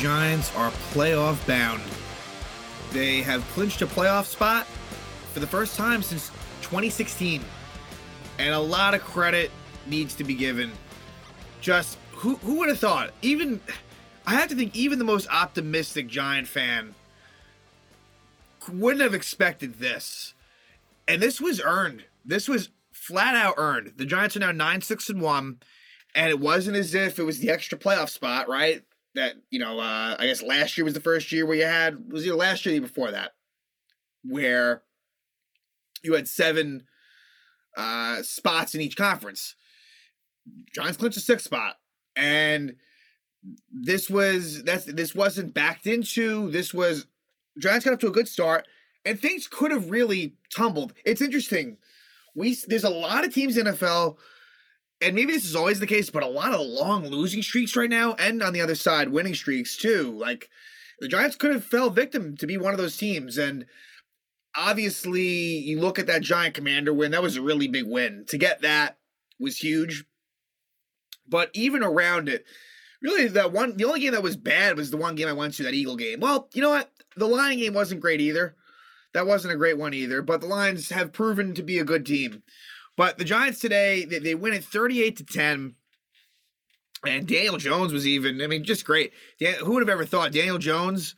Giants are playoff bound. They have clinched a playoff spot for the first time since 2016. And a lot of credit needs to be given. Just who who would have thought? Even I have to think even the most optimistic Giant fan wouldn't have expected this. And this was earned. This was flat out earned. The Giants are now 9 6 and 1 and it wasn't as if it was the extra playoff spot, right? That you know, uh, I guess last year was the first year where you had was your last year before that, where you had seven uh, spots in each conference. Giants clinched a sixth spot, and this was that's this wasn't backed into. This was Giants got up to a good start, and things could have really tumbled. It's interesting. We there's a lot of teams in NFL and maybe this is always the case, but a lot of long losing streaks right now, and on the other side, winning streaks too. Like the Giants could have fell victim to be one of those teams, and obviously, you look at that Giant Commander win. That was a really big win. To get that was huge. But even around it, really, that one, the only game that was bad was the one game I went to, that Eagle game. Well, you know what? The Lion game wasn't great either. That wasn't a great one either. But the Lions have proven to be a good team. But the Giants today, they, they win it 38 to 10. And Daniel Jones was even, I mean, just great. Dan, who would have ever thought Daniel Jones,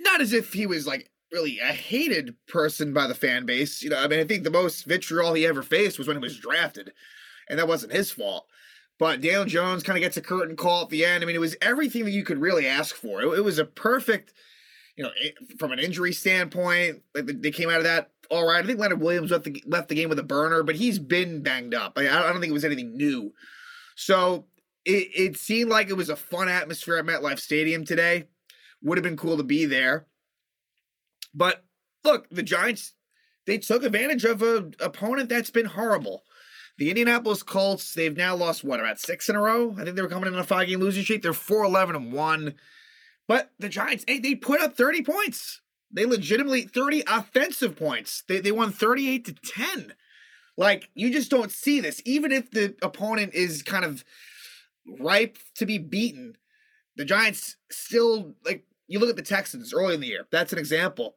not as if he was like really a hated person by the fan base. You know, I mean, I think the most vitriol he ever faced was when he was drafted, and that wasn't his fault. But Daniel Jones kind of gets a curtain call at the end. I mean, it was everything that you could really ask for. It, it was a perfect, you know, from an injury standpoint, like they came out of that all right. I think Leonard Williams left the, left the game with a burner, but he's been banged up. I, I don't think it was anything new. So it, it seemed like it was a fun atmosphere at MetLife Stadium today. Would have been cool to be there. But look, the Giants, they took advantage of an opponent that's been horrible. The Indianapolis Colts, they've now lost what, about six in a row? I think they were coming in on a five game losing streak. They're 4 11 and 1. But the Giants, hey, they put up 30 points. They legitimately 30 offensive points. They, they won 38 to 10. Like, you just don't see this. Even if the opponent is kind of ripe to be beaten, the Giants still, like, you look at the Texans early in the year. That's an example.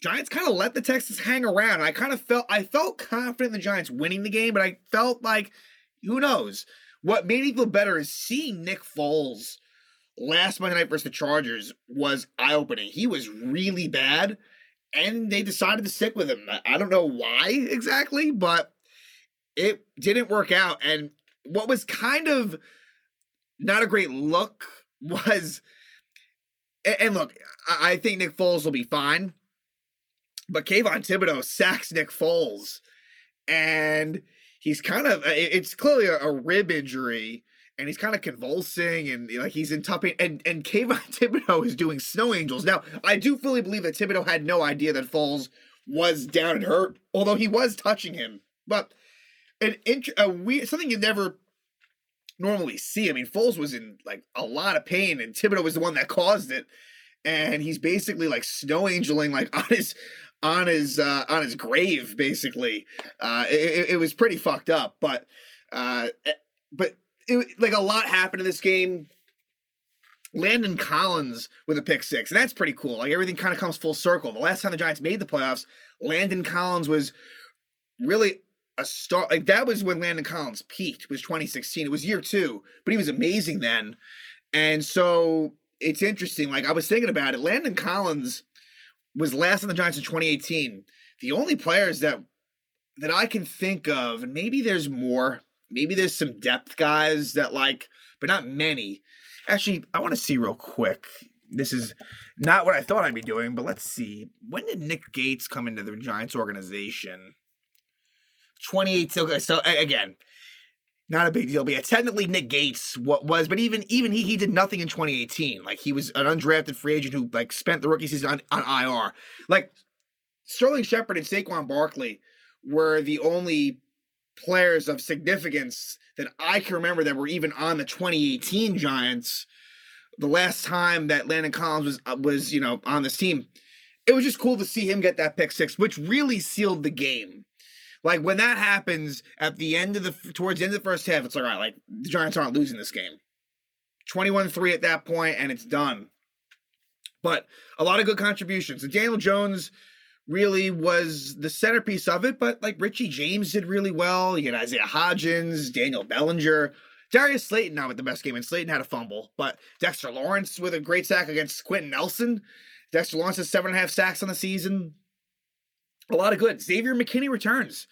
Giants kind of let the Texans hang around. I kind of felt I felt confident in the Giants winning the game, but I felt like who knows. What made me feel better is seeing Nick Foles last Monday night versus the Chargers was eye opening. He was really bad, and they decided to stick with him. I don't know why exactly, but it didn't work out. And what was kind of not a great look was, and look, I think Nick Foles will be fine, but Kayvon Thibodeaux sacks Nick Foles, and he's kind of, it's clearly a, rib injury and he's kind of convulsing and like he's in tough pain. And and Kayvon Thibodeaux is doing snow angels. Now, I do fully believe that Thibodeaux had no idea that Foles was down and hurt, although he was touching him. But an int- a weird something you never normally see. I mean, Foles was in like a lot of pain, and Thibodeaux was the one that caused it. And he's basically like snow angeling like on his on his uh, on his grave, basically. Uh, it, it was pretty fucked up, but uh, eh, but it, like a lot happened in this game. Landon Collins with a pick six, and that's pretty cool. Like everything kind of comes full circle. The last time the Giants made the playoffs, Landon Collins was really a star. Like that was when Landon Collins peaked. Was 2016. It was year two, but he was amazing then. And so it's interesting. Like I was thinking about it. Landon Collins was last on the Giants in 2018. The only players that that I can think of, and maybe there's more, maybe there's some depth guys that like, but not many. Actually, I want to see real quick. This is not what I thought I'd be doing, but let's see. When did Nick Gates come into the Giants organization? 2018. Okay, so again, not a big deal. But yeah, technically Nick Gates what was, but even even he he did nothing in 2018. Like he was an undrafted free agent who like spent the rookie season on, on IR. Like Sterling Shepard and Saquon Barkley were the only players of significance that I can remember that were even on the 2018 Giants. The last time that Landon Collins was uh, was you know on this team, it was just cool to see him get that pick six, which really sealed the game. Like when that happens at the end of the towards the end of the first half, it's like all right, like the Giants aren't losing this game. 21-3 at that point, and it's done. But a lot of good contributions. And Daniel Jones really was the centerpiece of it, but like Richie James did really well. You had Isaiah Hodgins, Daniel Bellinger. Darius Slayton now with the best game, and Slayton had a fumble, but Dexter Lawrence with a great sack against Quenton Nelson. Dexter Lawrence has seven and a half sacks on the season. A lot of good. Xavier McKinney returns.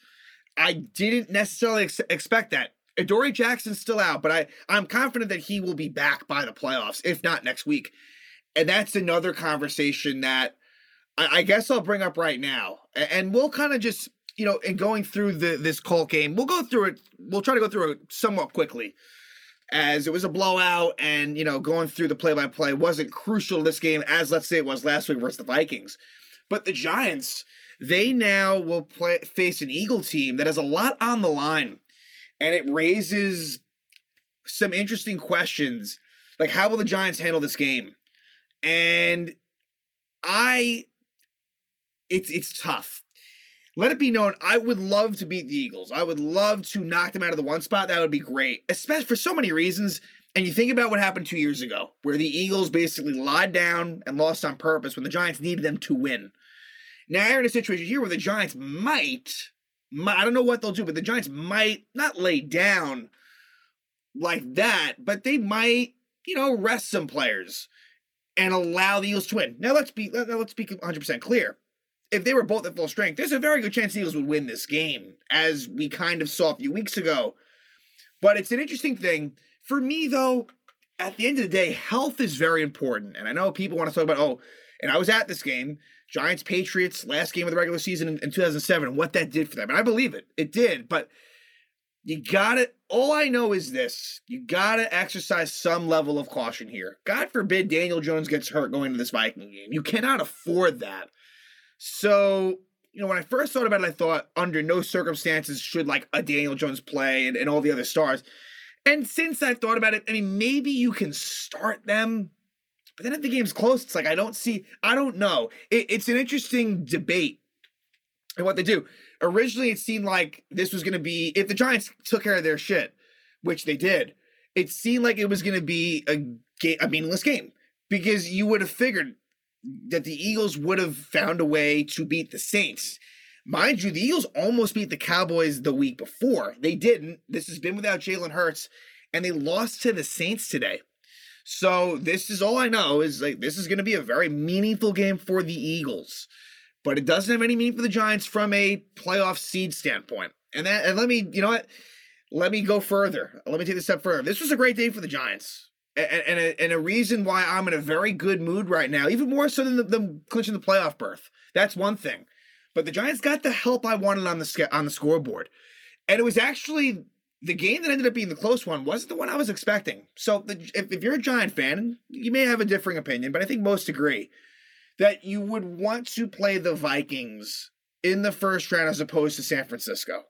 I didn't necessarily ex- expect that. Adoree Jackson's still out, but I, I'm confident that he will be back by the playoffs, if not next week. And that's another conversation that I, guess I'll bring up right now. And we'll kind of just, you know, in going through the this Colt game, we'll go through it. We'll try to go through it somewhat quickly. As it was a blowout, and you know, going through the play-by-play wasn't crucial to this game, as let's say it was last week versus the Vikings. But the Giants, they now will play face an Eagle team that has a lot on the line, and it raises some interesting questions. Like, how will the Giants handle this game? And I it's it's tough. Let it be known, I would love to beat the Eagles. I would love to knock them out of the one spot. That would be great, especially for so many reasons. And you think about what happened two years ago, where the Eagles basically lied down and lost on purpose when the Giants needed them to win. Now you're in a situation here where the Giants might, might I don't know what they'll do, but the Giants might not lay down like that, but they might, you know, rest some players and allow the Eagles to win. Now let's be now let's be 100% clear if they were both at full strength, there's a very good chance the Eagles would win this game, as we kind of saw a few weeks ago. But it's an interesting thing. For me, though, at the end of the day, health is very important. And I know people want to talk about, oh, and I was at this game, Giants Patriots, last game of the regular season in, in 2007, and what that did for them. And I believe it. It did. But you got to, all I know is this you got to exercise some level of caution here. God forbid Daniel Jones gets hurt going to this Viking game. You cannot afford that. So, you know, when I first thought about it, I thought under no circumstances should like a Daniel Jones play and, and all the other stars. And since I've thought about it, I mean, maybe you can start them, but then if the game's close, it's like I don't see, I don't know. It, it's an interesting debate and what they do. Originally, it seemed like this was going to be if the Giants took care of their shit, which they did. It seemed like it was going to be a game, a meaningless game because you would have figured that the Eagles would have found a way to beat the Saints. Mind you, the Eagles almost beat the Cowboys the week before. They didn't. This has been without Jalen Hurts, and they lost to the Saints today. So this is all I know is like this is going to be a very meaningful game for the Eagles, but it doesn't have any meaning for the Giants from a playoff seed standpoint. And that and let me, you know what? Let me go further. Let me take this step further. This was a great day for the Giants and, and, a, and a reason why I'm in a very good mood right now, even more so than the, clinching the playoff berth. That's one thing. But the Giants got the help I wanted on the on the scoreboard, and it was actually the game that ended up being the close one wasn't the one I was expecting. So the, if, if you're a Giant fan, you may have a differing opinion, but I think most agree that you would want to play the Vikings in the first round as opposed to San Francisco.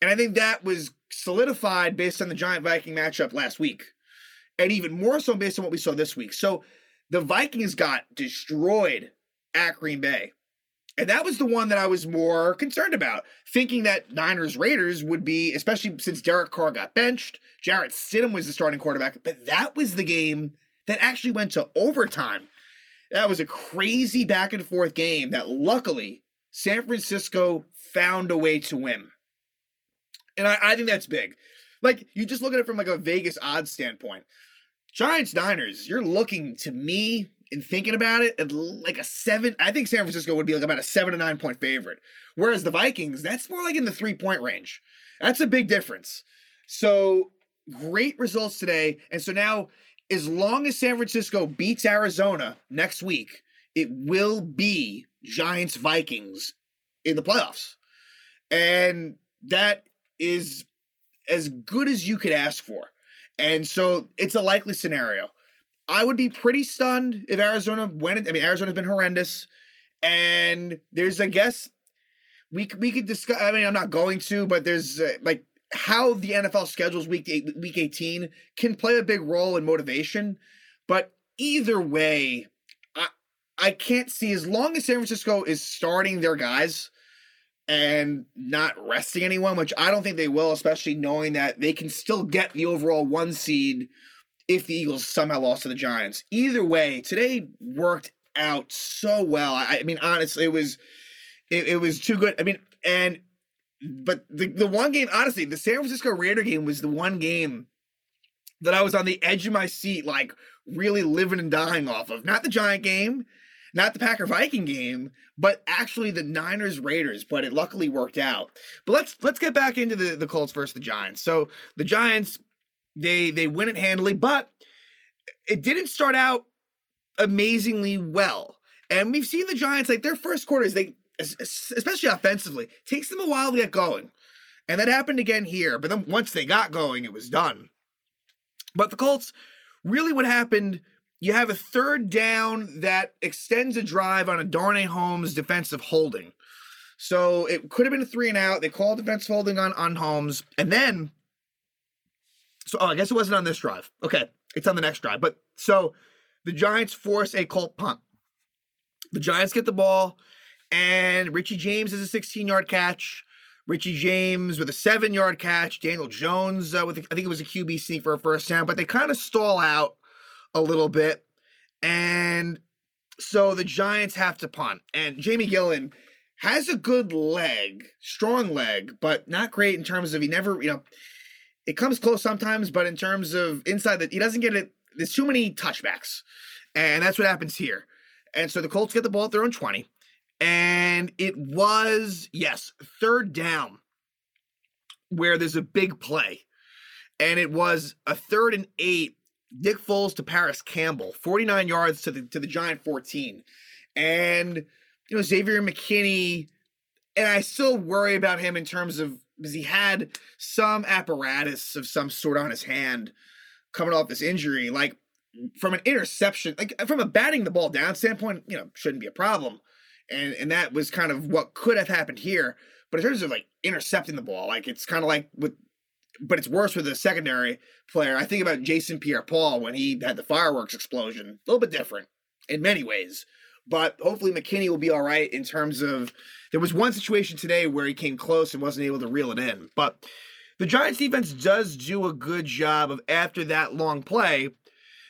And I think that was solidified based on the Giant Viking matchup last week and even more so based on what we saw this week. So the Vikings got destroyed at Green Bay. And that was the one that I was more concerned about, thinking that Niners Raiders would be, especially since Derek Carr got benched, Jarrett Stidham was the starting quarterback, but that was the game that actually went to overtime. That was a crazy back and forth game that luckily San Francisco found a way to win. And I, I think that's big. Like, you just look at it from like a Vegas odds standpoint. Giants Niners, you're looking to me and thinking about it like a seven. I think San Francisco would be like about a seven to nine point favorite. Whereas the Vikings, that's more like in the three point range. That's a big difference. So great results today. And so now, as long as San Francisco beats Arizona next week, it will be Giants Vikings in the playoffs. And that is as good as you could ask for. And so it's a likely scenario. I would be pretty stunned if Arizona went. I mean, Arizona's been horrendous, and there's, I guess, we we could discuss. I mean, I'm not going to, but there's uh, like how the NFL schedules week eight, week 18 can play a big role in motivation. But either way, I I can't see as long as San Francisco is starting their guys and not resting anyone, which I don't think they will, especially knowing that they can still get the overall one seed if the Eagles somehow lost to the Giants. Either way, today worked out so well. I, I mean, honestly, it was it, it was too good. I mean, and but the the one game, honestly, the San Francisco Raider game was the one game that I was on the edge of my seat, like really living and dying off of. Not the Giant game, not the Packer Viking game, but actually the Niners Raiders. But it luckily worked out. But let's let's get back into the the Colts versus the Giants. So the Giants, they they win it handily, but it didn't start out amazingly well. And we've seen the Giants like their first quarters, they especially offensively, takes them a while to get going. And that happened again here. But then once they got going, it was done. But the Colts, really what happened, you have a third down that extends a drive on a Darnay Holmes defensive holding. So it could have been a three and out. They called defensive holding on, on Holmes. And then, so oh, I guess it wasn't on this drive. Okay, it's on the next drive. But so the Giants force a Colt punt. The Giants get the ball, and Richie James has a 16 yard catch. Richie James with a seven yard catch. Daniel Jones uh, with, a, I think it was a QB sneak for a first down, but they kind of stall out a little bit. And so the Giants have to punt. And Jamie Gillan has a good leg, strong leg, but not great in terms of he never, you know, it comes close sometimes, but in terms of inside that, he doesn't get it. There's too many touchbacks. And that's what happens here. And so the Colts get the ball at their own 20. And it was, yes, third down where there's a big play. And it was a third and eight. Nick Foles to Parris Campbell, 49 yards to the to the Giant 14. And you know, Xavier McKinney, and I still worry about him in terms of because he had some apparatus of some sort on his hand coming off this injury. Like from an interception, like from a batting the ball down standpoint, you know, shouldn't be a problem and and that was kind of what could have happened here. But in terms of like intercepting the ball, like it's kind of like with, but it's worse with a secondary player. I think about Jason Pierre-Paul when he had the fireworks explosion. A little bit different in many ways, but hopefully McKinney will be all right in terms of. There was one situation today where he came close and wasn't able to reel it in, but the Giants defense does do a good job of after that long play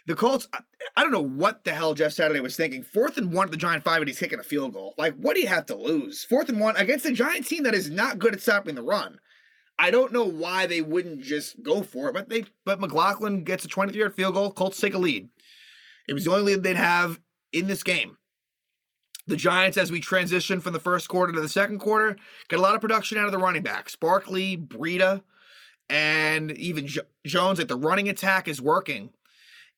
the Colts, I don't know what the hell Jeff Saturday was thinking. Fourth and one at the Giant five, and he's kicking a field goal. Like, what do you have to lose? Fourth and one against a Giant team that is not good at stopping the run. I don't know why they wouldn't just go for it, but they but McLaughlin gets a 23 yard field goal. Colts take a lead. It was the only lead they'd have in this game. The Giants, as we transition from the first quarter to the second quarter, get a lot of production out of the running backs. Barkley, Breida, and even jo- Jones. Like the running attack is working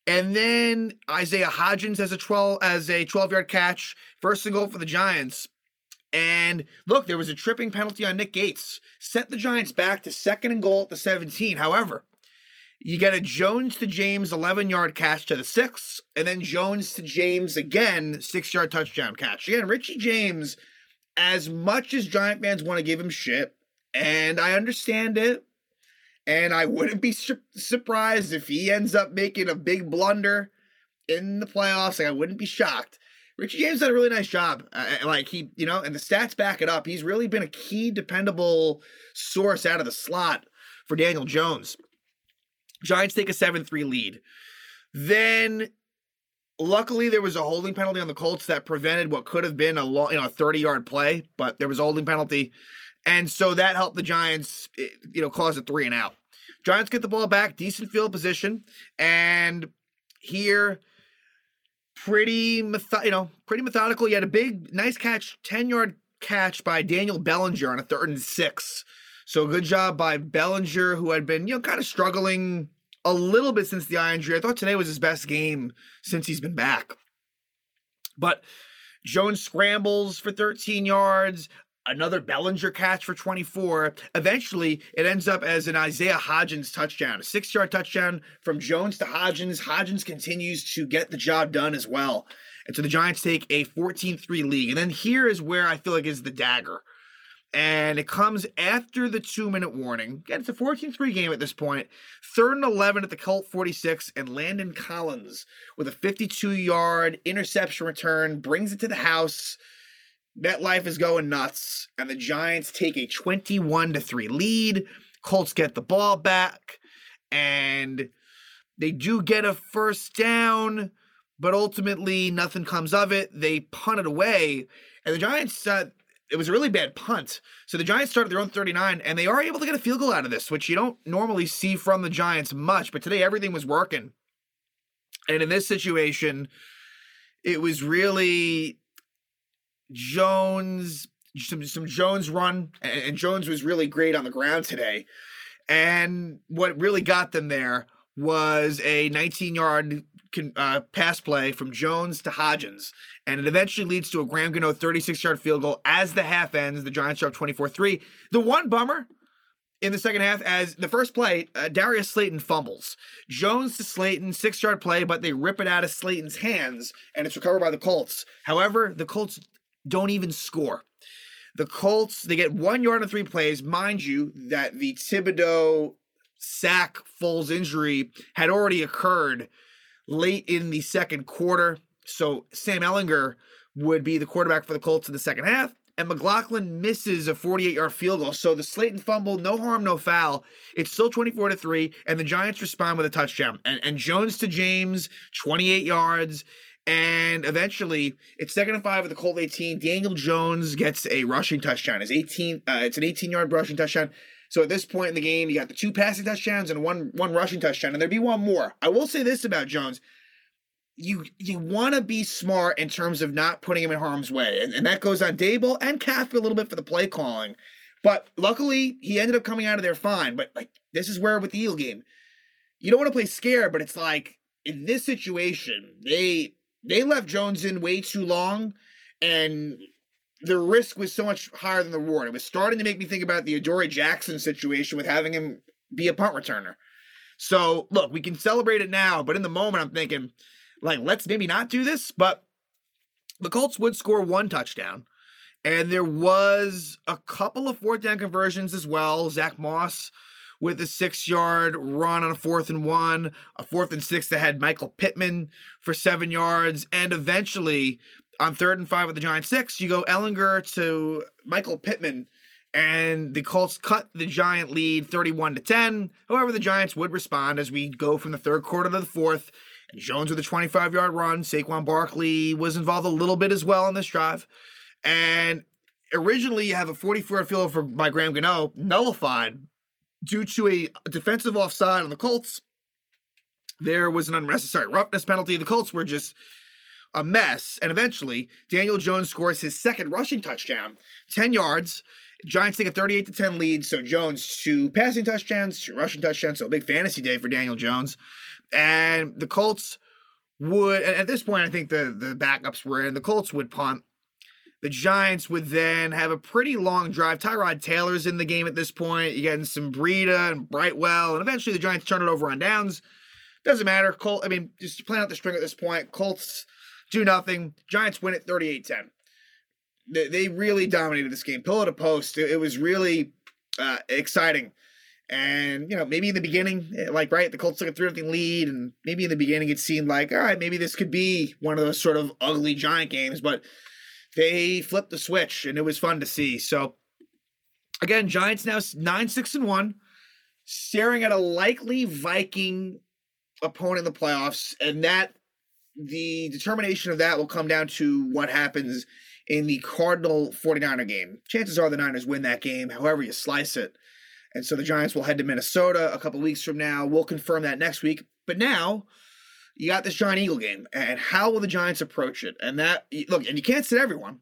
and then Isaiah Hodgins has a 12 as a 12 yard catch, first and goal for the Giants. And look, there was a tripping penalty on Nick Gates, sent the Giants back to second and goal at the 17. However, you get a Jones to James 11 yard catch to the six, and then Jones to James again, six yard touchdown catch. Again, Richie James, as much as Giant fans want to give him shit, and I understand it, and I wouldn't be su- surprised if he ends up making a big blunder in the playoffs. Like, I wouldn't be shocked. Richie James did a really nice job. Uh, uh, like he, you know, and the stats back it up. He's really been a key, dependable source out of the slot for Daniel Jones. Giants take a 7 3 lead. Then, luckily, there was a holding penalty on the Colts that prevented what could have been a long, you know, a 30 yard play, but there was a holding penalty. And so that helped the Giants, eh, you know, cause a three and out. Giants get the ball back, decent field position, and here, pretty method, you know, pretty methodical. He had a big, nice catch, ten yard catch by Daniel Bellinger on a third and six. So good job by Bellinger, who had been, you know, kind of struggling a little bit since the eye injury. I thought today was his best game since he's been back. But Jones scrambles for 13 yards another Bellinger catch for 24. Eventually, it ends up as an Isaiah Hodgins touchdown, a six yard touchdown from Jones to Hodgins. Hodgins continues to get the job done as well. And so the Giants take a 14 3 lead. And then here is where I feel like is the dagger. And it comes after the two minute warning. Again, it's a 14 3 game at this point. Third and 11 at the Colt 46, and Landon Collins with a 52 yard interception return brings it to the house. MetLife is going nuts, and the Giants take a 21 to 3 lead. Colts get the ball back, and they do get a first down, but ultimately nothing comes of it. They punt it away, and the Giants. It was a really bad punt. So the Giants started their own 39, and they are able to get a field goal out of this, which you don't normally see from the Giants much. But today everything was working, and in this situation, it was really Jones, some some Jones run, and, and Jones was really great on the ground today. And what really got them there was a 19 yard uh, pass play from Jones to Hodgins. And it eventually leads to a Graham Gano 36 yard field goal as the half ends. The Giants are up 24 3. The one bummer in the second half, as the first play, uh, Darius Slayton fumbles. Jones to Slayton, six yard play, but they rip it out of Slayton's hands and it's recovered by the Colts. However, the Colts don't even score. The Colts, they get one yard on three plays. Mind you, that the Thibodeaux sack Foles injury had already occurred late in the second quarter. So Sam Ehlinger would be the quarterback for the Colts in the second half. And McLaughlin misses a 48 yard field goal. So the Slayton fumble, no harm, no foul. It's still 24 to 3. And the Giants respond with a touchdown. And, and Jones to James, 28 yards. And eventually, it's second and five with the Colt 18. Daniel Jones gets a rushing touchdown. It's 18. Uh, it's an 18 yard rushing touchdown. So at this point in the game, you got the two passing touchdowns and one one rushing touchdown, and there'd be one more. I will say this about Jones: you you want to be smart in terms of not putting him in harm's way, and, and that goes on Daboll and Kafka a little bit for the play calling. But luckily, he ended up coming out of there fine. But like this is where with the Eagle game, you don't want to play scared, but it's like in this situation, they they left Jones in way too long, and the risk was so much higher than the reward. It was starting to make me think about the Adoree Jackson situation with having him be a punt returner. So look, we can celebrate it now, but in the moment, I'm thinking, like, let's maybe not do this. But the Colts would score one touchdown. And there was a couple of fourth down conversions as well. Zack Moss with a six yard run on a fourth and one, a fourth and six that had Michael Pittman for seven yards, and eventually on third and five with the Giants six, you go Ehlinger to Michael Pittman, and the Colts cut the Giant lead 31 to 10. However, the Giants would respond as we go from the third quarter to the fourth. Jones with a 25 yard run. Saquon Barkley was involved a little bit as well on this drive. And originally, you have a 44 yard field for by Graham Gano nullified due to a defensive offside on the Colts. There was an unnecessary roughness penalty. The Colts were just a mess. And eventually, Daniel Jones scores his second rushing touchdown, 10 yards. Giants take a 38 to 10 lead. So Jones, two passing touchdowns, two rushing touchdowns. So a big fantasy day for Daniel Jones. And the Colts would, at this point, I think the, the backups were in. The Colts would punt. The Giants would then have a pretty long drive. Tyrod Taylor's in the game at this point. You're getting some Breida and Brightwell, and eventually the Giants turn it over on downs. Doesn't matter. Colt, I mean, just playing out the string at this point. Colts do nothing. Giants win it 38 10. They, they really dominated this game, pillow to post. It, it was really uh, exciting. And, you know, maybe in the beginning, eh, like, right, the Colts took a 3 0 lead, and maybe in the beginning it seemed like, all right, maybe this could be one of those sort of ugly Giant games, but they flipped the switch and it was fun to see. So again, Giants now nine six and one, staring at a likely Viking opponent in the playoffs, and that the determination of that will come down to what happens in the Cardinal 49er game. Chances are the Niners win that game, however you slice it. And so the Giants will head to Minnesota a couple weeks from now. We'll confirm that next week. But now you got this Giant Eagle game, and how will the Giants approach it? And that look, and you can't sit everyone,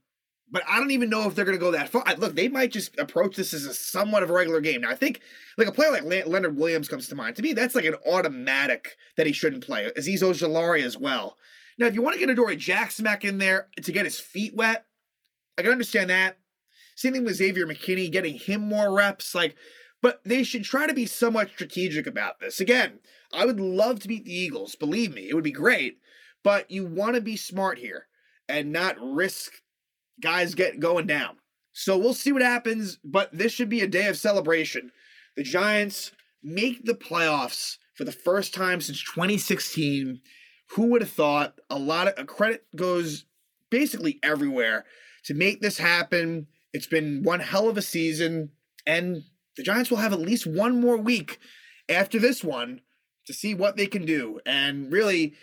but I don't even know if they're going to go that far. Look, they might just approach this as a somewhat of a regular game. Now, I think like a player like Leonard Williams comes to mind. To me, that's like an automatic that he shouldn't play. Azeez Ojulari as well. Now, if you want to get Adoree Jackson back in there to get his feet wet, I can understand that. Same thing with Xavier McKinney, getting him more reps. Like, but they should try to be somewhat strategic about this. Again, I would love to beat the Eagles. Believe me, it would be great. But you want to be smart here and not risk guys get going down. So we'll see what happens, but this should be a day of celebration. The Giants make the playoffs for the first time since 2016. Who would have thought? A lot of a credit goes basically everywhere to make this happen. It's been one hell of a season, and the Giants will have at least one more week after this one to see what they can do. And really,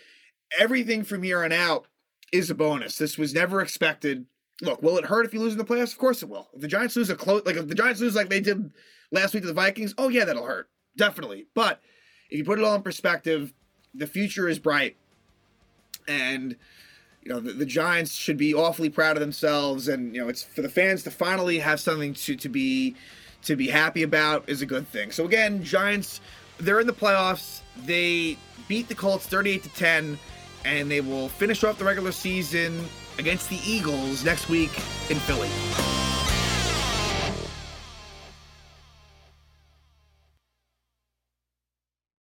everything from here on out is a bonus. This was never expected. Look, will it hurt if you lose in the playoffs? Of course it will. If the Giants lose a close, like if the Giants lose like they did last week to the Vikings, oh yeah, that'll hurt definitely. But if you put it all in perspective, the future is bright, and you know the, the, Giants should be awfully proud of themselves. And you know it's for the fans to finally have something to to be to be happy about is a good thing. So again, Giants, they're in the playoffs. They beat the Colts 38 to 10, and they will finish off the regular season against the Eagles next week in Philly.